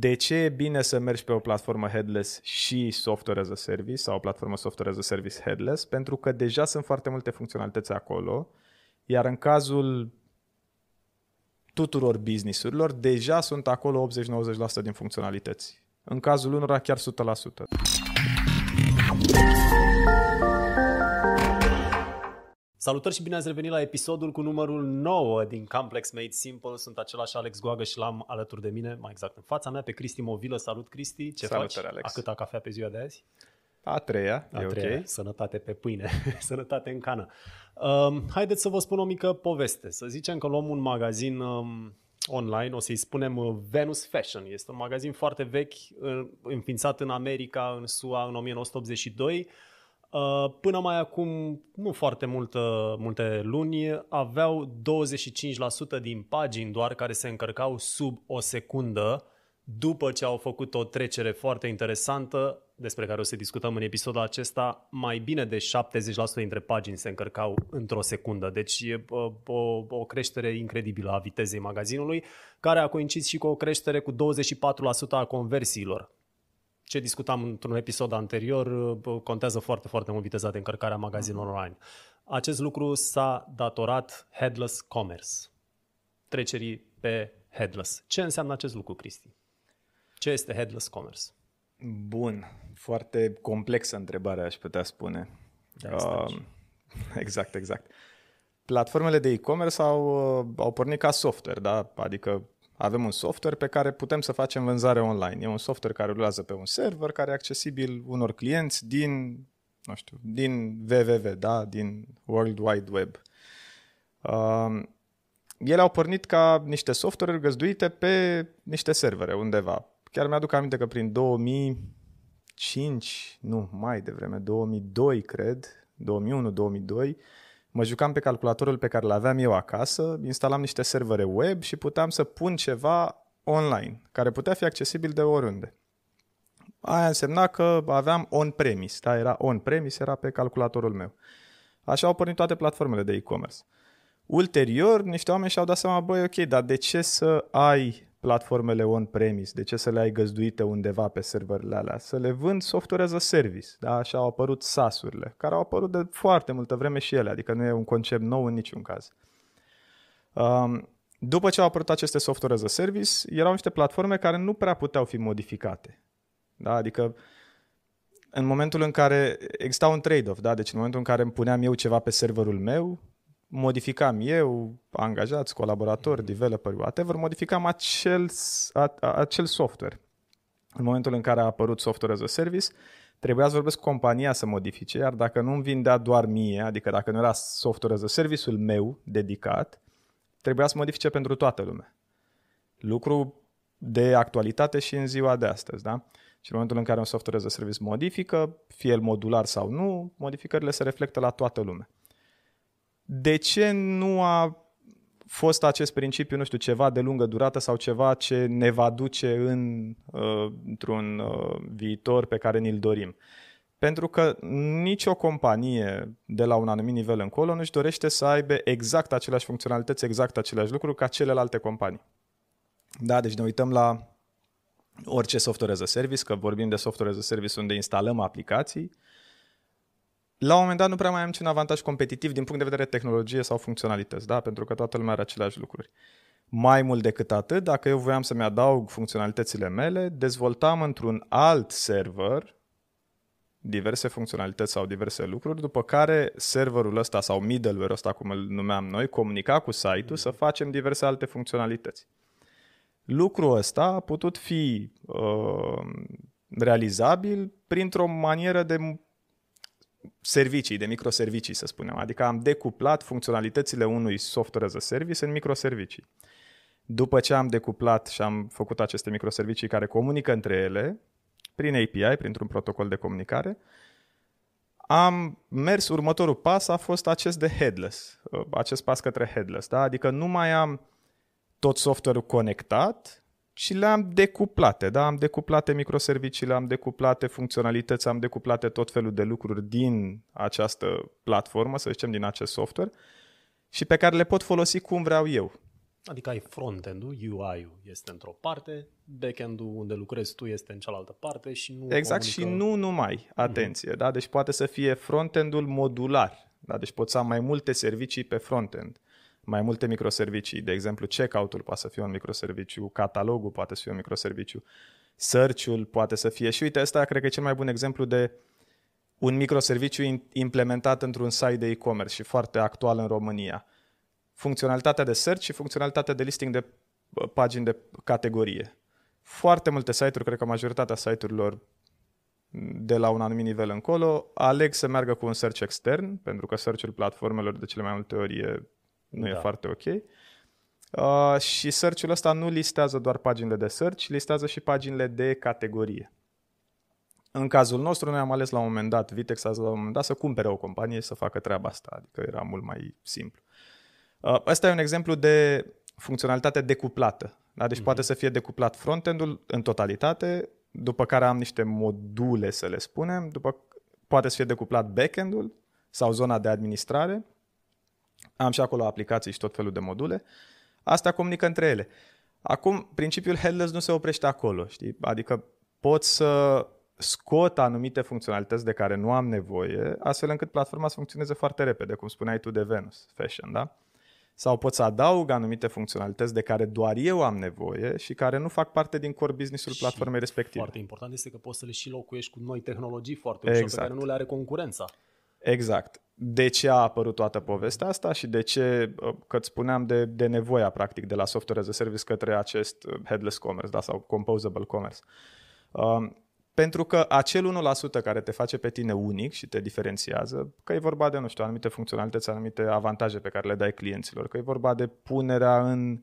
De ce e bine să mergi pe o platformă headless și software as a service sau o platformă software as a service headless? Pentru că deja sunt foarte multe funcționalități acolo, iar în cazul tuturor businessurilor, deja sunt acolo 80-90% din funcționalități. În cazul unora chiar 100%. Salutări și bine ați revenit la episodul cu numărul 9 din Complex Made Simple. Sunt același Alex Goagă și l-am alături de mine, mai exact în fața mea, pe Cristi Movilă. Salut, Cristi! Ce Salutări, faci? Alex! A câta cafea pe ziua de azi? A treia, A e treia. ok. Sănătate pe pâine, sănătate în cană. Um, haideți să vă spun o mică poveste. Să zicem că luăm un magazin um, online, o să-i spunem uh, Venus Fashion. Este un magazin foarte vechi, uh, înființat în America, în SUA, în 1982. Uh, Până mai acum, nu foarte multă, multe luni, aveau 25% din pagini doar care se încărcau sub o secundă după ce au făcut o trecere foarte interesantă, despre care o să discutăm în episodul acesta, mai bine de 70% dintre pagini se încărcau într-o secundă. Deci e uh, o, o creștere incredibilă a vitezei magazinului, care a coincis și cu o creștere cu 24% a conversiilor ce discutam într-un episod anterior, bă, contează foarte, foarte mult viteza de încărcare a magazinelor online. Acest lucru s-a datorat headless commerce, trecerii pe headless. Ce înseamnă acest lucru, Cristi? Ce este headless commerce? Bun, foarte complexă întrebare, aș putea spune. De asta Uh, exact, exact. Platformele de e-commerce au, uh, au pornit ca software, da? adică avem un software pe care putem să facem vânzare online. E un software care rulează pe un server care e accesibil unor clienți din, nu știu, din www, da? din World Wide Web. Uh, ele au pornit ca niște software găzduite pe niște servere undeva. Chiar mi-aduc aminte că prin 2005, nu, mai devreme, 2002, cred, 2001-2002, mă jucam pe calculatorul pe care îl aveam eu acasă, instalam niște servere web și puteam să pun ceva online, care putea fi accesibil de oriunde. Aia însemna că aveam on-premise, da? era on-premise, era pe calculatorul meu. Așa au pornit toate platformele de e-commerce. Ulterior, niște oameni și-au dat seama, băi, ok, dar de ce să ai platformele on-premise? De ce să le ai găzduite undeva pe serverele alea? Să le vând software as a service. Da? Așa au apărut SaaS-urile, care au apărut de foarte multă vreme și ele, adică nu e un concept nou în niciun caz. Um, după ce au apărut aceste software as a service, erau niște platforme care nu prea puteau fi modificate. Da? Adică în momentul în care exista un trade-off, da? deci în momentul în care îmi puneam eu ceva pe serverul meu, modificam eu, angajați, colaboratori, developeri, whatever, modificam acel, a, a, acel software. În momentul în care a apărut software as a service, trebuia să vorbesc cu compania să modifice, iar dacă nu îmi vindea doar mie, adică dacă nu era software as a service-ul meu dedicat, trebuia să modifice pentru toată lumea. Lucru de actualitate și în ziua de astăzi, da? Și în momentul în care un software as a service modifică, fie el modular sau nu, modificările se reflectă la toată lumea. De ce nu a fost acest principiu, nu știu, ceva de lungă durată sau ceva ce ne va duce în, uh, într-un uh, viitor pe care ni-l dorim? Pentru că nicio companie de la un anumit nivel încolo nu-și dorește să aibă exact aceleași funcționalități, exact aceleași lucruri ca celelalte companii. Da, deci ne uităm la orice software as a service, că vorbim de software as a service unde instalăm aplicații, la un moment dat nu prea mai am niciun avantaj competitiv din punct de vedere tehnologie sau funcționalități, da? pentru că toată lumea are aceleași lucruri. Mai mult decât atât, dacă eu voiam să-mi adaug funcționalitățile mele, dezvoltam într-un alt server diverse funcționalități sau diverse lucruri, după care serverul ăsta sau middleware ăsta, cum îl numeam noi, comunica cu site-ul să facem diverse alte funcționalități. Lucrul ăsta a putut fi uh, realizabil printr-o manieră de servicii, de microservicii, să spunem. Adică am decuplat funcționalitățile unui software as a service în microservicii. După ce am decuplat și am făcut aceste microservicii care comunică între ele, prin API, printr-un protocol de comunicare, am mers, următorul pas a fost acest de headless, acest pas către headless, da? adică nu mai am tot software-ul conectat, și le-am decuplate, da? Am decuplate microserviciile, am decuplate funcționalități, am decuplate tot felul de lucruri din această platformă, să zicem, din acest software și pe care le pot folosi cum vreau eu. Adică ai front-end-ul, UI-ul este într-o parte, back-end-ul unde lucrezi tu este în cealaltă parte și nu Exact comunică... și nu numai, atenție, da? Deci poate să fie front-end-ul modular, da? Deci poți să am mai multe servicii pe front-end, mai multe microservicii, de exemplu checkout-ul poate să fie un microserviciu, catalogul poate să fie un microserviciu, search-ul poate să fie și uite, ăsta cred că e cel mai bun exemplu de un microserviciu implementat într-un site de e-commerce și foarte actual în România. Funcționalitatea de search și funcționalitatea de listing de pagini de categorie. Foarte multe site-uri, cred că majoritatea site-urilor de la un anumit nivel încolo, aleg să meargă cu un search extern, pentru că search-ul platformelor de cele mai multe ori e, nu da. e foarte ok. Uh, și search-ul ăsta nu listează doar paginile de search, listează și paginile de categorie. În cazul nostru, noi am ales la un moment dat, Vitex a zis la un moment dat să cumpere o companie să facă treaba asta, adică era mult mai simplu. Uh, ăsta e un exemplu de funcționalitate decuplată. Da? Deci uh-huh. poate să fie decuplat frontend-ul în totalitate, după care am niște module, să le spunem, după poate să fie decuplat backend-ul sau zona de administrare. Am și acolo aplicații și tot felul de module. Astea comunică între ele. Acum, principiul headless nu se oprește acolo, știi? Adică pot să scot anumite funcționalități de care nu am nevoie, astfel încât platforma să funcționeze foarte repede, cum spuneai tu de Venus Fashion, da? Sau pot să adaug anumite funcționalități de care doar eu am nevoie și care nu fac parte din core business-ul și platformei respective. Foarte important este că poți să le și locuiești cu noi tehnologii foarte ușor exact. pe care nu le are concurența. Exact. De ce a apărut toată povestea asta și de ce, uh, că îți spuneam de, de nevoia practic de la software as a service către acest uh, headless commerce da, sau composable commerce. Um, pentru că acel 1% care te face pe tine unic și te diferențiază, că e vorba de, nu știu, anumite funcționalități, anumite avantaje pe care le dai clienților, că e vorba de punerea în,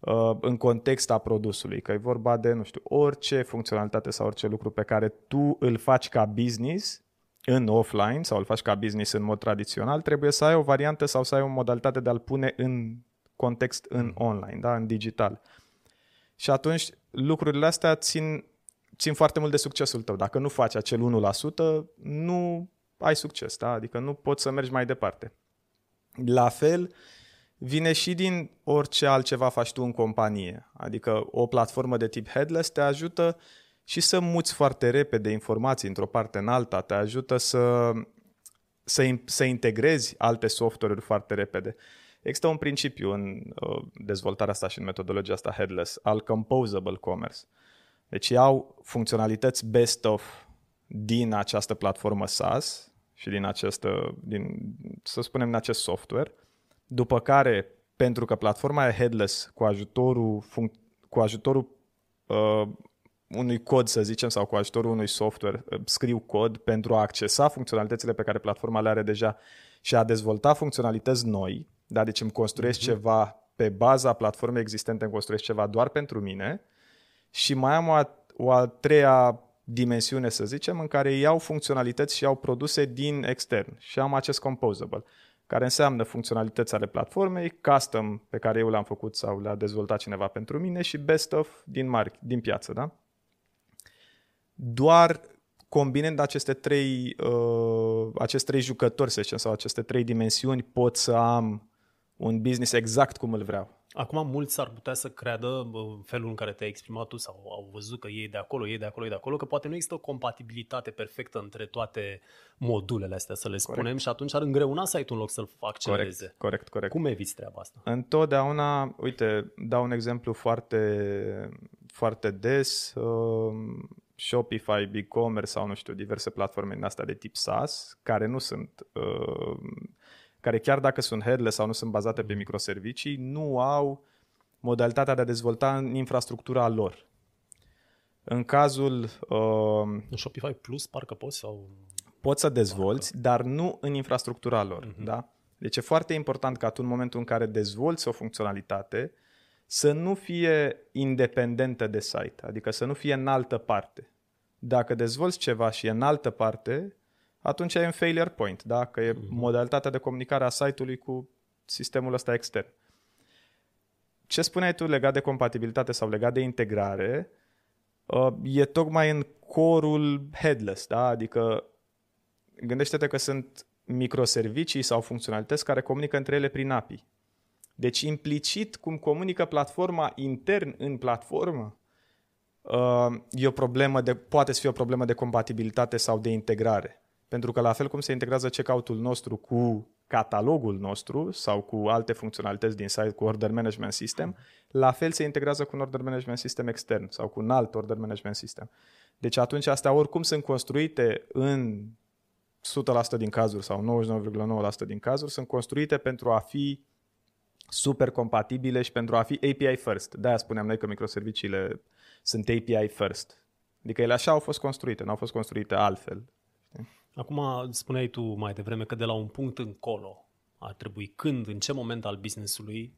uh, în context a produsului, că e vorba de, nu știu, orice funcționalitate sau orice lucru pe care tu îl faci ca business în offline sau îl faci ca business în mod tradițional, trebuie să ai o variantă sau să ai o modalitate de a-l pune în context în online, da, în digital. Și atunci lucrurile astea țin țin foarte mult de succesul tău. Dacă nu faci acel 1%, nu ai succes, da? adică nu poți să mergi mai departe. La fel, vine și din orice altceva faci tu în companie. Adică o platformă de tip headless te ajută și să muți foarte repede informații într-o parte în alta, te ajută să, să, să integrezi alte software-uri foarte repede. Există un principiu în uh, dezvoltarea asta și în metodologia asta headless, al composable commerce. Deci iau funcționalități best of din această platformă SaaS și din această, din, să spunem, din acest software, după care, pentru că platforma e headless cu ajutorul, func- cu ajutorul uh, unui cod, să zicem, sau cu ajutorul unui software, uh, scriu cod pentru a accesa funcționalitățile pe care platforma le are deja și a dezvolta funcționalități noi, da? deci îmi construiesc mm-hmm. ceva pe baza platformei existente, îmi construiesc ceva doar pentru mine și mai am o a, o a treia dimensiune, să zicem, în care iau funcționalități și iau produse din extern și am acest composable, care înseamnă funcționalități ale platformei, custom pe care eu le-am făcut sau le-a dezvoltat cineva pentru mine și best of din, mark, din piață. Da? Doar combinând aceste trei, uh, aceste trei jucători, să zicem, sau aceste trei dimensiuni, pot să am un business exact cum îl vreau. Acum mulți ar putea să creadă felul în care te-ai exprimat tu sau au văzut că e de acolo, e de acolo, e de acolo, că poate nu există o compatibilitate perfectă între toate modulele astea, să le corect. spunem, și atunci ar îngreuna site-ul în loc să-l accelereze. Corect, corect, corect. Cum eviți treaba asta? Întotdeauna, uite, dau un exemplu foarte, foarte des, uh, Shopify, BigCommerce sau, nu știu, diverse platforme din astea de tip SaaS, care nu sunt... Uh, care chiar dacă sunt headless sau nu sunt bazate pe microservicii, nu au modalitatea de a dezvolta în infrastructura lor. În cazul... Uh, în Shopify Plus parcă poți sau... Poți să dezvolți, parcă. dar nu în infrastructura lor. Uh-huh. Da? Deci e foarte important ca tu în momentul în care dezvolți o funcționalitate să nu fie independentă de site, adică să nu fie în altă parte. Dacă dezvolți ceva și e în altă parte, atunci ai un failure point, da? că e mhm. modalitatea de comunicare a site-ului cu sistemul ăsta extern. Ce spuneai tu legat de compatibilitate sau legat de integrare, uh, e tocmai în corul headless, da? adică gândește-te că sunt microservicii sau funcționalități care comunică între ele prin API. Deci implicit cum comunică platforma intern în platformă, uh, e o problemă de, poate să fie o problemă de compatibilitate sau de integrare. Pentru că la fel cum se integrează checkout-ul nostru cu catalogul nostru sau cu alte funcționalități din site, cu Order Management System, la fel se integrează cu un Order Management System extern sau cu un alt Order Management System. Deci atunci astea oricum sunt construite în 100% din cazuri sau 99,9% din cazuri, sunt construite pentru a fi super compatibile și pentru a fi API first. De-aia spuneam noi că microserviciile sunt API first. Adică ele așa au fost construite, nu au fost construite altfel. Acum spuneai tu mai devreme că de la un punct încolo ar trebui, când, în ce moment al businessului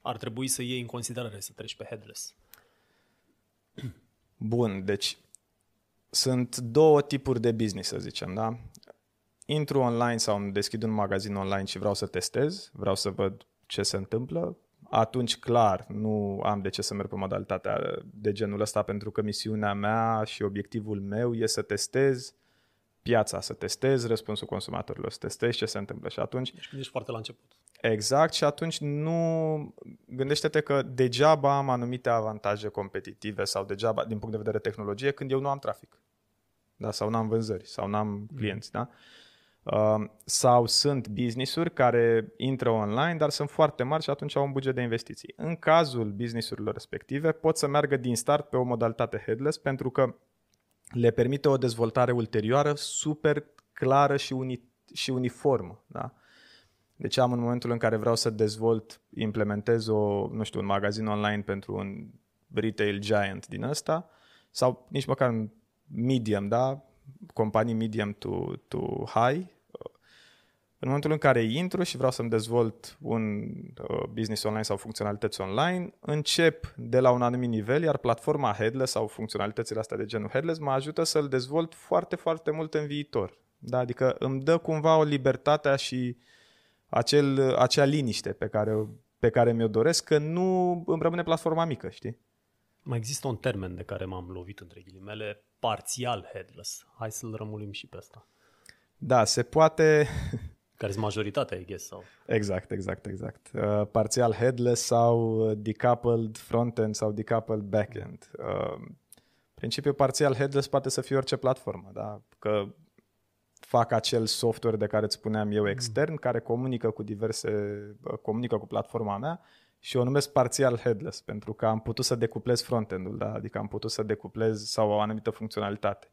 ar trebui să iei în considerare să treci pe headless? Bun, deci sunt două tipuri de business, să zicem, da? Intru online sau îmi deschid un magazin online și vreau să testez, vreau să văd ce se întâmplă, atunci clar nu am de ce să merg pe modalitatea de genul ăsta pentru că misiunea mea și obiectivul meu e să testez piața, să testez răspunsul consumatorilor, să testez ce se întâmplă și atunci... Deci când ești foarte la început. Exact și atunci nu... Gândește-te că degeaba am anumite avantaje competitive sau degeaba din punct de vedere tehnologie când eu nu am trafic. Da? Sau nu am vânzări, sau nu am mm. clienți. Mm. Da? Uh, sau sunt business-uri care intră online, dar sunt foarte mari și atunci au un buget de investiții. În cazul business-urilor respective, pot să meargă din start pe o modalitate headless pentru că le permite o dezvoltare ulterioară super clară și, uni- și uniformă. Da? Deci am în momentul în care vreau să dezvolt, implementez o, nu știu, un magazin online pentru un retail giant din ăsta, sau nici măcar un medium, da? Companii medium to, to high, în momentul în care intru și vreau să-mi dezvolt un uh, business online sau funcționalități online, încep de la un anumit nivel, iar platforma headless sau funcționalitățile astea de genul headless mă ajută să-l dezvolt foarte, foarte mult în viitor. Da? Adică îmi dă cumva o libertate și acel, acea liniște pe care, pe care mi-o doresc, că nu îmi rămâne platforma mică, știi? Mai există un termen de care m-am lovit între ghilimele, parțial headless. Hai să-l rămulim și pe asta. Da, se poate, Care sunt majoritatea, I guess, sau? Exact, exact, exact. Uh, parțial headless sau uh, decoupled frontend sau decoupled backend. Uh, principiul parțial headless poate să fie orice platformă, da? Că fac acel software de care îți spuneam eu extern, mm. care comunică cu diverse, uh, comunică cu platforma mea și o numesc parțial headless, pentru că am putut să decuplez frontend-ul, da? adică am putut să decuplez sau o anumită funcționalitate.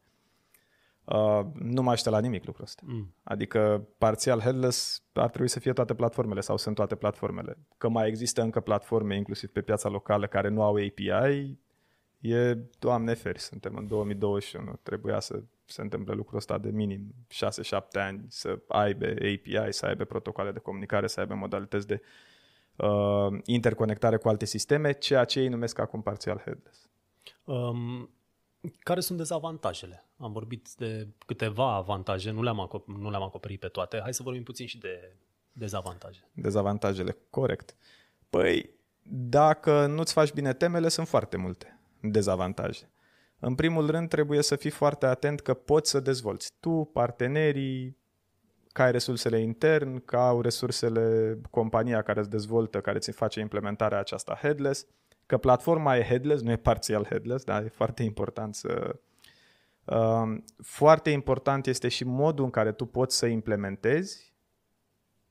Uh, nu mai la nimic lucrul ăsta. Mm. Adică parțial headless ar trebui să fie toate platformele sau sunt toate platformele. Că mai există încă platforme, inclusiv pe piața locală, care nu au API, e, doamne feri, suntem în 2021, trebuia să se întâmple lucrul ăsta de minim 6-7 ani, să aibă API, să aibă protocoale de comunicare, să aibă modalități de uh, interconectare cu alte sisteme, ceea ce ei numesc acum parțial headless. Um, care sunt dezavantajele? Am vorbit de câteva avantaje, nu le-am, acop- nu le-am acoperit pe toate. Hai să vorbim puțin și de dezavantaje. Dezavantajele, corect. Păi, dacă nu-ți faci bine temele, sunt foarte multe dezavantaje. În primul rând, trebuie să fii foarte atent că poți să dezvolți tu, partenerii, ca ai resursele intern, ca au resursele compania care îți dezvoltă, care ți face implementarea aceasta headless – că platforma e headless, nu e parțial headless, dar e foarte important să... Uh, foarte important este și modul în care tu poți să implementezi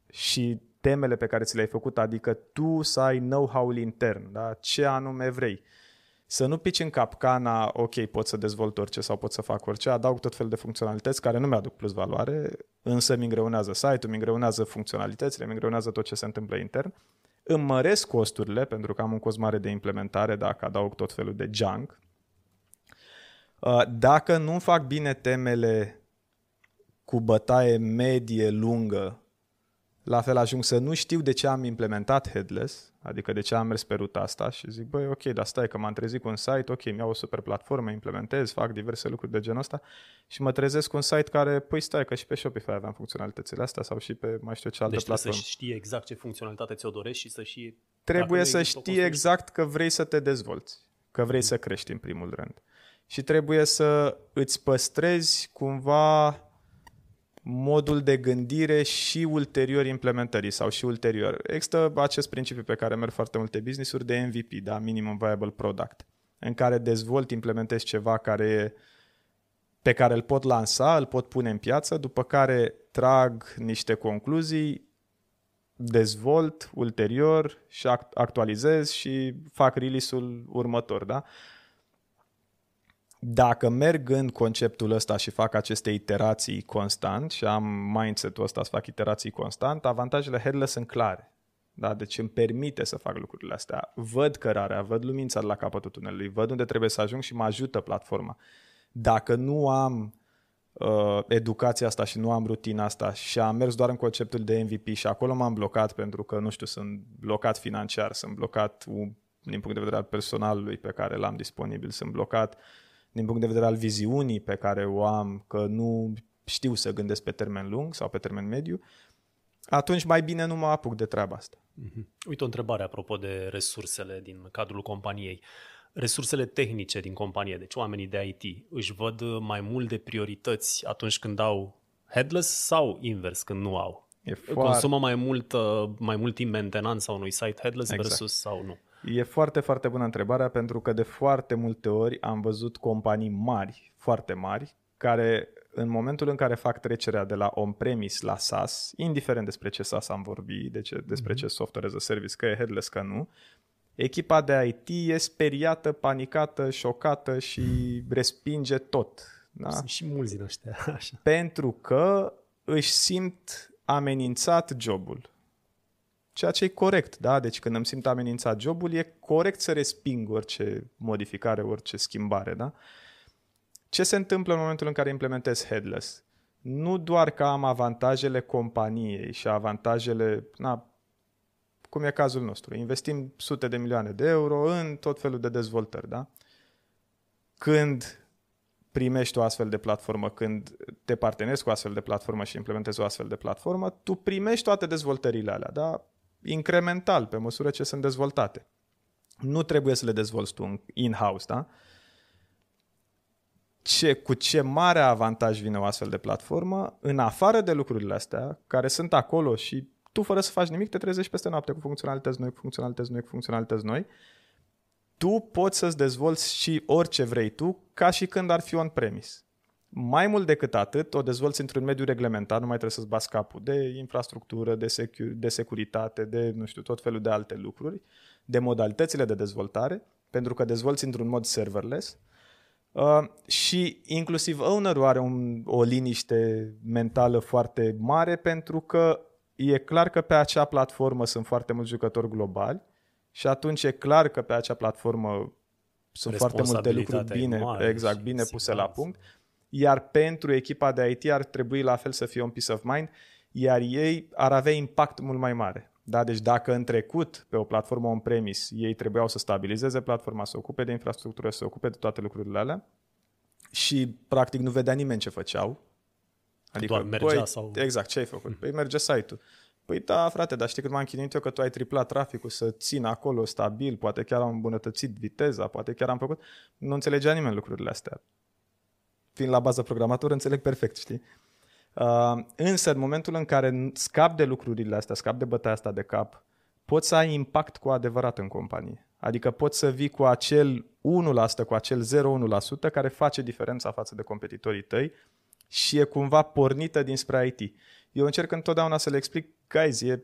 și temele pe care ți le-ai făcut, adică tu să ai know-how-ul intern, da? ce anume vrei. Să nu pici în capcana, ok, pot să dezvolt orice sau pot să fac orice, adaug tot fel de funcționalități care nu mi-aduc plus valoare, însă mi îngreunează site-ul, mi îngreunează funcționalitățile, mi îngreunează tot ce se întâmplă intern îmi măresc costurile, pentru că am un cost mare de implementare dacă adaug tot felul de junk. Uh, dacă nu fac bine temele cu bătaie medie, lungă, la fel ajung să nu știu de ce am implementat headless, adică de ce am mers pe ruta asta și zic, băi, ok, dar stai că m-am trezit cu un site, ok, mi-au o super platformă, implementez, fac diverse lucruri de genul ăsta și mă trezesc cu un site care, păi stai că și pe Shopify aveam funcționalitățile astea sau și pe mai știu ce altă deci platformă. Deci să știi exact ce funcționalitate ți-o dorești și să și... Trebuie să știi exact că vrei să te dezvolți, că vrei mm. să crești în primul rând. Și trebuie să îți păstrezi cumva modul de gândire și ulterior implementării sau și ulterior. Există acest principiu pe care merg foarte multe business-uri de MVP, da? Minimum Viable Product, în care dezvolt, implementezi ceva care e pe care îl pot lansa, îl pot pune în piață, după care trag niște concluzii, dezvolt ulterior și actualizez și fac release-ul următor, da? Dacă merg în conceptul ăsta și fac aceste iterații constant și am mindset-ul ăsta să fac iterații constant, avantajele headless sunt clare. Da? Deci îmi permite să fac lucrurile astea. Văd cărarea, văd lumința de la capătul tunelului, văd unde trebuie să ajung și mă ajută platforma. Dacă nu am uh, educația asta și nu am rutina asta și am mers doar în conceptul de MVP și acolo m-am blocat pentru că, nu știu, sunt blocat financiar, sunt blocat din punct de vedere al personalului pe care l-am disponibil, sunt blocat din punct de vedere al viziunii pe care o am, că nu știu să gândesc pe termen lung sau pe termen mediu, atunci mai bine nu mă apuc de treaba asta. Mm-hmm. Uite o întrebare apropo de resursele din cadrul companiei. Resursele tehnice din companie, deci oamenii de IT, își văd mai mult de priorități atunci când au headless sau invers când nu au? E foarte... Consumă mai mult, mai mult timp mentenanța unui site headless exact. versus sau nu? E foarte, foarte bună întrebarea pentru că de foarte multe ori am văzut companii mari, foarte mari, care în momentul în care fac trecerea de la on-premise la SaaS, indiferent despre ce SaaS am vorbit, de ce, despre ce mhm. software as a service, că e headless, că nu, echipa de IT e speriată, panicată, șocată și respinge tot. Da? Sunt și mulți din ăștia. Așa. Pentru că își simt amenințat jobul. Ceea ce e corect, da? Deci când îmi simt amenințat jobul, e corect să resping orice modificare, orice schimbare, da? Ce se întâmplă în momentul în care implementez headless? Nu doar că am avantajele companiei și avantajele, na, cum e cazul nostru, investim sute de milioane de euro în tot felul de dezvoltări, da? Când primești o astfel de platformă, când te partenezi cu o astfel de platformă și implementezi o astfel de platformă, tu primești toate dezvoltările alea, da? incremental, pe măsură ce sunt dezvoltate. Nu trebuie să le dezvolți tu in-house, da? Ce, cu ce mare avantaj vine o astfel de platformă, în afară de lucrurile astea, care sunt acolo și tu fără să faci nimic te trezești peste noapte cu funcționalități noi, cu funcționalități noi, cu funcționalități noi, tu poți să-ți dezvolți și orice vrei tu, ca și când ar fi on-premise. Mai mult decât atât, o dezvolți într-un mediu reglementat, nu mai trebuie să-ți bați capul de infrastructură, de, secu- de securitate, de, nu știu, tot felul de alte lucruri, de modalitățile de dezvoltare, pentru că dezvolți într-un mod serverless uh, și inclusiv ownerul are un, o liniște mentală foarte mare pentru că e clar că pe acea platformă sunt foarte mulți jucători globali și atunci e clar că pe acea platformă sunt foarte multe lucruri bine, exact, bine puse la punct iar pentru echipa de IT ar trebui la fel să fie un peace of mind, iar ei ar avea impact mult mai mare. Da? Deci dacă în trecut, pe o platformă on-premise, ei trebuiau să stabilizeze platforma, să ocupe de infrastructură, să ocupe de toate lucrurile alea și practic nu vedea nimeni ce făceau. Adică, Doar mergea băi, sau... Exact, ce ai făcut? Păi merge site-ul. Păi da, frate, dar știi cât m-am chinuit eu că tu ai triplat traficul să țin acolo stabil, poate chiar am îmbunătățit viteza, poate chiar am făcut... Nu înțelegea nimeni lucrurile astea fiind la bază programator, înțeleg perfect, știi? Uh, însă, în momentul în care scap de lucrurile astea, scap de bătaia asta de cap, poți să ai impact cu adevărat în companie. Adică poți să vii cu acel 1%, cu acel 0,1% care face diferența față de competitorii tăi și e cumva pornită dinspre IT. Eu încerc întotdeauna să le explic, guys, e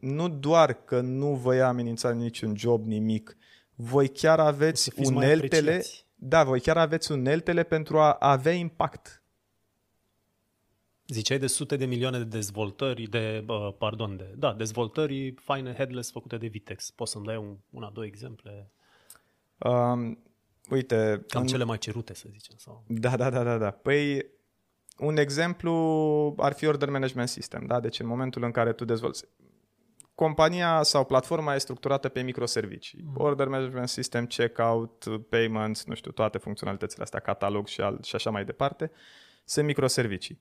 nu doar că nu vă ia amenința niciun job, nimic, voi chiar aveți uneltele, da, voi chiar aveți uneltele pentru a avea impact. Ziceai de sute de milioane de dezvoltări, de, uh, pardon, de, da, dezvoltări fine headless făcute de Vitex. Poți să-mi dai un, una, două exemple? Um, uite... Cam în... cele mai cerute, să zicem. Sau... Da, da, da, da, da. Păi, un exemplu ar fi Order Management System, da? Deci în momentul în care tu dezvolți compania sau platforma e structurată pe microservicii. Mm. Order Management System, Checkout, Payments, nu știu, toate funcționalitățile astea, catalog și, al, și așa mai departe, sunt microservicii.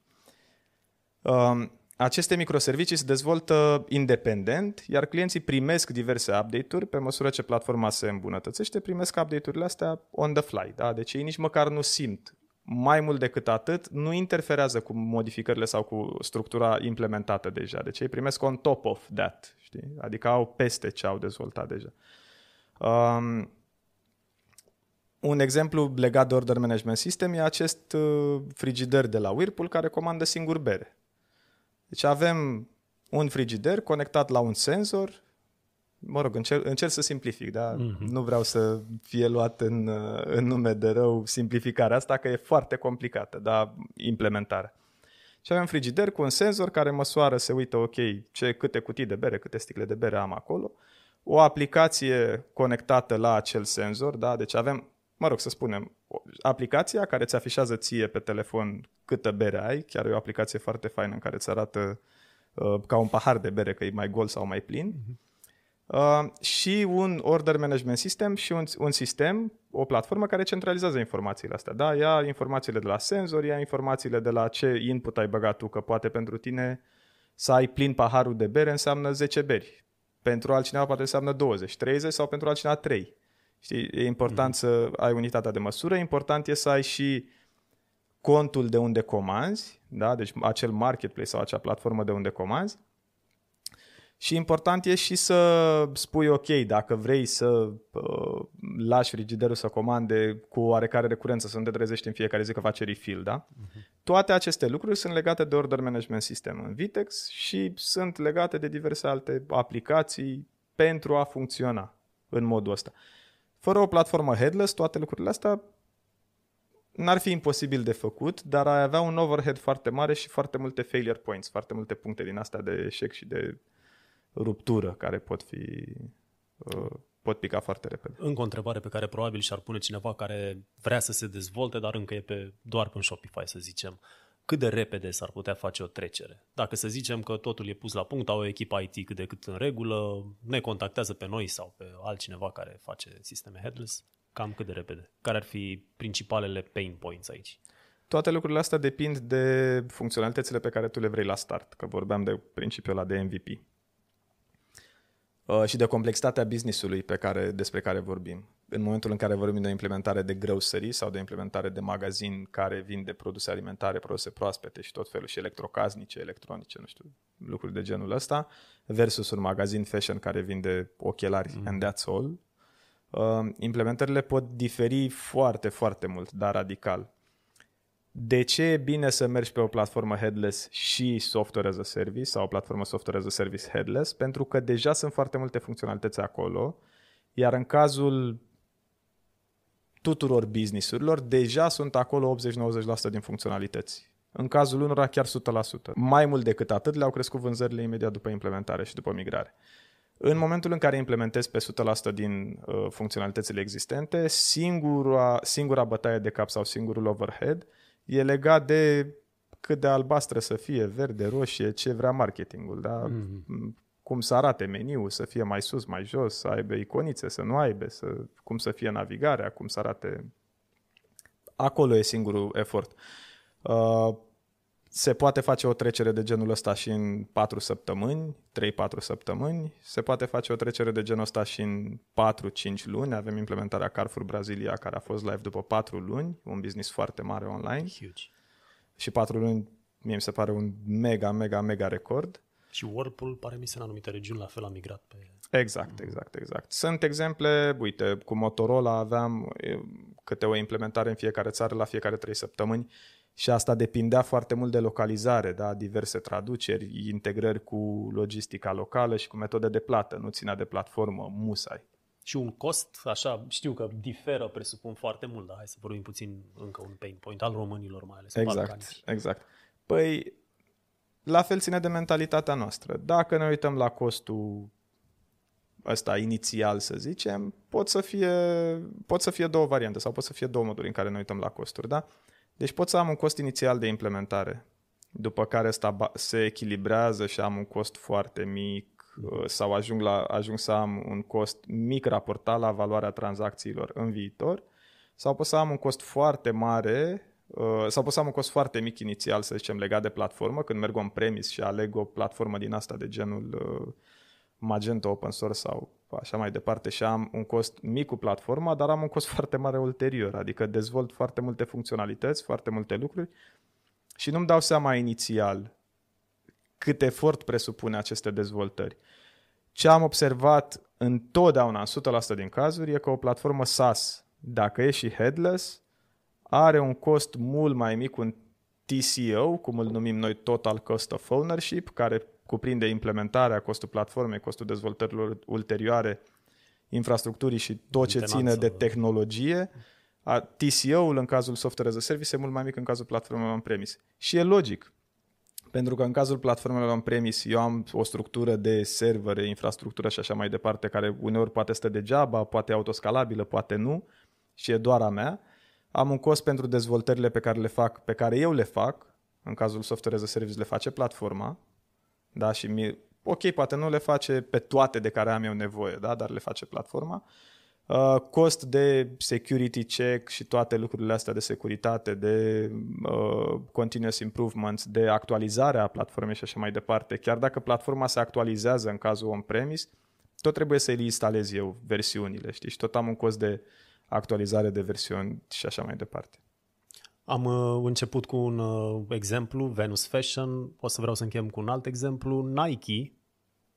Um, aceste microservicii se dezvoltă independent, iar clienții primesc diverse update-uri pe măsură ce platforma se îmbunătățește, primesc update-urile astea on the fly. Da? Deci ei nici măcar nu simt mai mult decât atât, nu interferează cu modificările sau cu structura implementată deja. Deci ei primesc on top of that, știi? Adică au peste ce au dezvoltat deja. Um, un exemplu legat de Order Management System e acest uh, frigider de la Whirlpool care comandă singur bere. Deci avem un frigider conectat la un senzor, mă rog, încerc, încerc să simplific, dar mm-hmm. nu vreau să fie luat în, uh, în nume de rău simplificarea asta, că e foarte complicată, dar implementarea. Și avem frigider cu un senzor care măsoară, se uită, ok, ce, câte cutii de bere, câte sticle de bere am acolo, o aplicație conectată la acel senzor, da? deci avem mă rog, să spunem, aplicația care îți afișează ție pe telefon câtă bere ai, chiar e o aplicație foarte faină în care îți arată uh, ca un pahar de bere că e mai gol sau mai plin. Uh-huh. Uh, și un order management system și un, un sistem, o platformă care centralizează informațiile astea. Da, ia informațiile de la senzor, ia informațiile de la ce input ai băgat tu, că poate pentru tine să ai plin paharul de bere înseamnă 10 beri. Pentru altcineva poate înseamnă 20, 30 sau pentru altcineva 3. Știi? E important mm-hmm. să ai unitatea de măsură, important e să ai și contul de unde comanzi, da? deci acel marketplace sau acea platformă de unde comanzi. Și important e și să spui ok, dacă vrei să uh, lași frigiderul să comande cu oarecare recurență, să nu te trezești în fiecare zi că face refill, da? Uh-huh. Toate aceste lucruri sunt legate de Order Management System în Vitex și sunt legate de diverse alte aplicații pentru a funcționa în modul ăsta. Fără o platformă headless, toate lucrurile astea n-ar fi imposibil de făcut, dar ai avea un overhead foarte mare și foarte multe failure points, foarte multe puncte din astea de eșec și de ruptură care pot fi uh, pot pica foarte repede. Încă o întrebare pe care probabil și-ar pune cineva care vrea să se dezvolte, dar încă e pe, doar pe un Shopify, să zicem cât de repede s-ar putea face o trecere. Dacă să zicem că totul e pus la punct, au o echipă IT cât de cât în regulă, ne contactează pe noi sau pe altcineva care face sisteme headless, cam cât de repede? Care ar fi principalele pain points aici? Toate lucrurile astea depind de funcționalitățile pe care tu le vrei la start, că vorbeam de principiul ăla de MVP. Uh, și de complexitatea businessului pe care, despre care vorbim. În momentul în care vorbim de o implementare de grocery sau de implementare de magazin care vinde produse alimentare, produse proaspete și tot felul și electrocasnice, electronice, nu știu, lucruri de genul ăsta, versus un magazin fashion care vinde ochelari mm. and that's all, uh, implementările pot diferi foarte, foarte mult, dar radical de ce e bine să mergi pe o platformă headless și software as a service sau o platformă software as a service headless? Pentru că deja sunt foarte multe funcționalități acolo, iar în cazul tuturor businessurilor, deja sunt acolo 80-90% din funcționalități. În cazul unora chiar 100%. Mai mult decât atât, le-au crescut vânzările imediat după implementare și după migrare. În momentul în care implementezi pe 100% din uh, funcționalitățile existente, singura, singura bătaie de cap sau singurul overhead – e legat de cât de albastră să fie, verde, roșie, ce vrea marketingul, da? Mm-hmm. Cum să arate meniul, să fie mai sus, mai jos, să aibă iconițe, să nu aibă, să, cum să fie navigarea, cum să arate... Acolo e singurul efort. Uh, se poate face o trecere de genul ăsta și în 4 săptămâni, 3-4 săptămâni. Se poate face o trecere de genul ăsta și în 4-5 luni. Avem implementarea Carrefour Brazilia care a fost live după 4 luni, un business foarte mare online. Huge. Și 4 luni mie mi se pare un mega, mega, mega record. Și Whirlpool pare mi se în anumite regiuni la fel a migrat pe... Exact, exact, exact. Sunt exemple, uite, cu Motorola aveam câte o implementare în fiecare țară la fiecare 3 săptămâni și asta depindea foarte mult de localizare, da? diverse traduceri, integrări cu logistica locală și cu metode de plată, nu ținea de platformă, musai. Și un cost, așa, știu că diferă, presupun foarte mult, dar hai să vorbim puțin încă un pain point al românilor mai ales. Exact, balcanici. exact. Păi, la fel ține de mentalitatea noastră. Dacă ne uităm la costul ăsta inițial, să zicem, pot să fie, pot să fie două variante sau pot să fie două moduri în care ne uităm la costuri, da? Deci pot să am un cost inițial de implementare, după care ăsta se echilibrează și am un cost foarte mic uh, sau ajung, la, ajung să am un cost mic raportat la valoarea tranzacțiilor în viitor, sau pot să am un cost foarte mare uh, sau pot să am un cost foarte mic inițial, să zicem, legat de platformă, când merg on premise și aleg o platformă din asta de genul uh, Magento open source sau așa mai departe și am un cost mic cu platforma, dar am un cost foarte mare ulterior, adică dezvolt foarte multe funcționalități, foarte multe lucruri și nu-mi dau seama inițial cât efort presupune aceste dezvoltări. Ce am observat întotdeauna, în 100% din cazuri, e că o platformă SaaS, dacă e și headless, are un cost mult mai mic, un TCO, cum îl numim noi Total Cost of Ownership, care cuprinde implementarea, costul platformei, costul dezvoltărilor ulterioare, infrastructurii și tot ce ține de tehnologie. TCO-ul în cazul software as a service e mult mai mic în cazul platformelor on-premise. Și e logic, pentru că în cazul platformelor on-premise eu am o structură de servere, infrastructură și așa mai departe, care uneori poate stă degeaba, poate autoscalabilă, poate nu, și e doar a mea. Am un cost pentru dezvoltările pe care le fac, pe care eu le fac, în cazul software as a service le face platforma, da? Și mi, ok, poate nu le face pe toate de care am eu nevoie, da? dar le face platforma. Uh, cost de security check și toate lucrurile astea de securitate, de uh, continuous improvements, de actualizare a platformei și așa mai departe. Chiar dacă platforma se actualizează în cazul on-premise, tot trebuie să i instalez eu versiunile, știi? Și tot am un cost de actualizare de versiuni și așa mai departe. Am uh, început cu un uh, exemplu, Venus Fashion, o să vreau să închem cu un alt exemplu, Nike,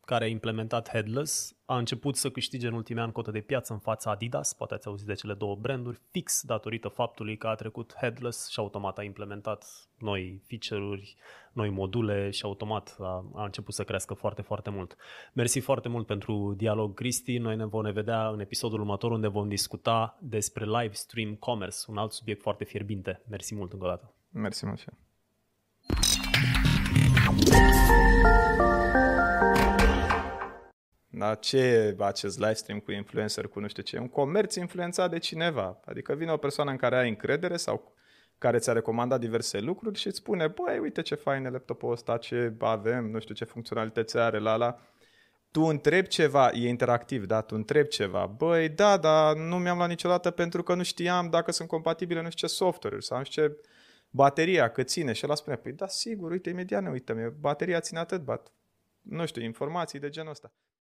care a implementat headless, a început să câștige în ultimii ani cotă de piață în fața Adidas, poate ați auzit de cele două branduri, fix datorită faptului că a trecut headless și automat a implementat noi feature-uri, noi module și automat a, a început să crească foarte, foarte mult. Mersi foarte mult pentru dialog, Cristi. Noi ne vom vedea în episodul următor unde vom discuta despre live stream commerce, un alt subiect foarte fierbinte. Mersi mult încă o dată. Mersi mult Da? Ce e acest live stream cu influencer, cu nu știu ce? E un comerț influențat de cineva. Adică vine o persoană în care ai încredere sau care ți-a recomandat diverse lucruri și îți spune, băi, uite ce fain e laptopul ăsta, ce avem, nu știu ce funcționalități are, la la. Tu întrebi ceva, e interactiv, da? Tu întrebi ceva, băi, da, dar nu mi-am luat niciodată pentru că nu știam dacă sunt compatibile nu știu ce software-uri sau nu știu ce bateria, cât ține. Și el spune, păi da, sigur, uite, imediat ne uităm, bateria ține atât, bat. nu știu, informații de genul ăsta.